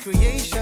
creation.